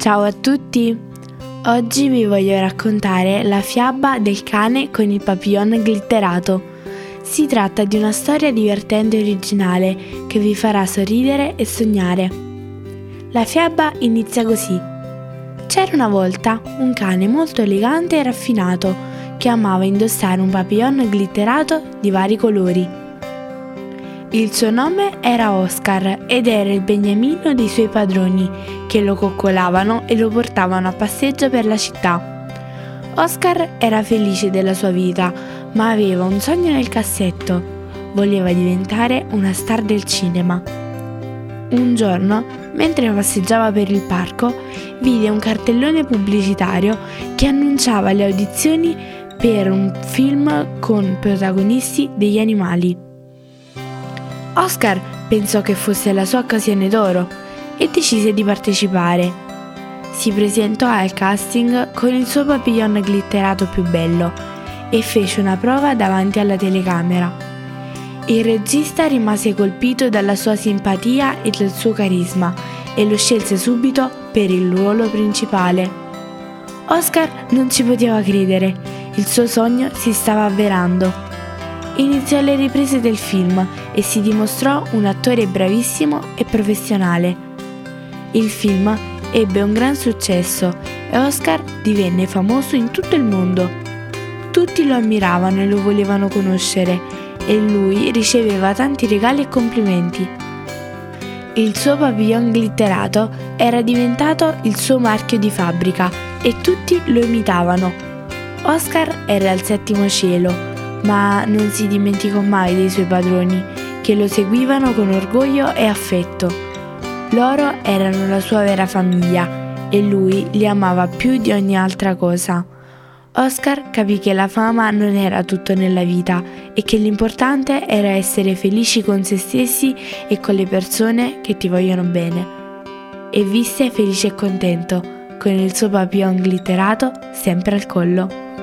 Ciao a tutti! Oggi vi voglio raccontare la fiaba del cane con il papillon glitterato. Si tratta di una storia divertente e originale che vi farà sorridere e sognare. La fiaba inizia così. C'era una volta un cane molto elegante e raffinato che amava indossare un papillon glitterato di vari colori. Il suo nome era Oscar ed era il beniamino dei suoi padroni, che lo coccolavano e lo portavano a passeggio per la città. Oscar era felice della sua vita, ma aveva un sogno nel cassetto. Voleva diventare una star del cinema. Un giorno, mentre passeggiava per il parco, vide un cartellone pubblicitario che annunciava le audizioni per un film con protagonisti degli animali. Oscar pensò che fosse la sua occasione d'oro e decise di partecipare. Si presentò al casting con il suo papillon glitterato più bello e fece una prova davanti alla telecamera. Il regista rimase colpito dalla sua simpatia e dal suo carisma e lo scelse subito per il ruolo principale. Oscar non ci poteva credere, il suo sogno si stava avverando iniziò le riprese del film e si dimostrò un attore bravissimo e professionale. Il film ebbe un gran successo e Oscar divenne famoso in tutto il mondo. Tutti lo ammiravano e lo volevano conoscere e lui riceveva tanti regali e complimenti. Il suo papillon glitterato era diventato il suo marchio di fabbrica e tutti lo imitavano. Oscar era al settimo cielo ma non si dimenticò mai dei suoi padroni, che lo seguivano con orgoglio e affetto. Loro erano la sua vera famiglia e lui li amava più di ogni altra cosa. Oscar capì che la fama non era tutto nella vita e che l'importante era essere felici con se stessi e con le persone che ti vogliono bene. E visse felice e contento, con il suo papillon glitterato sempre al collo.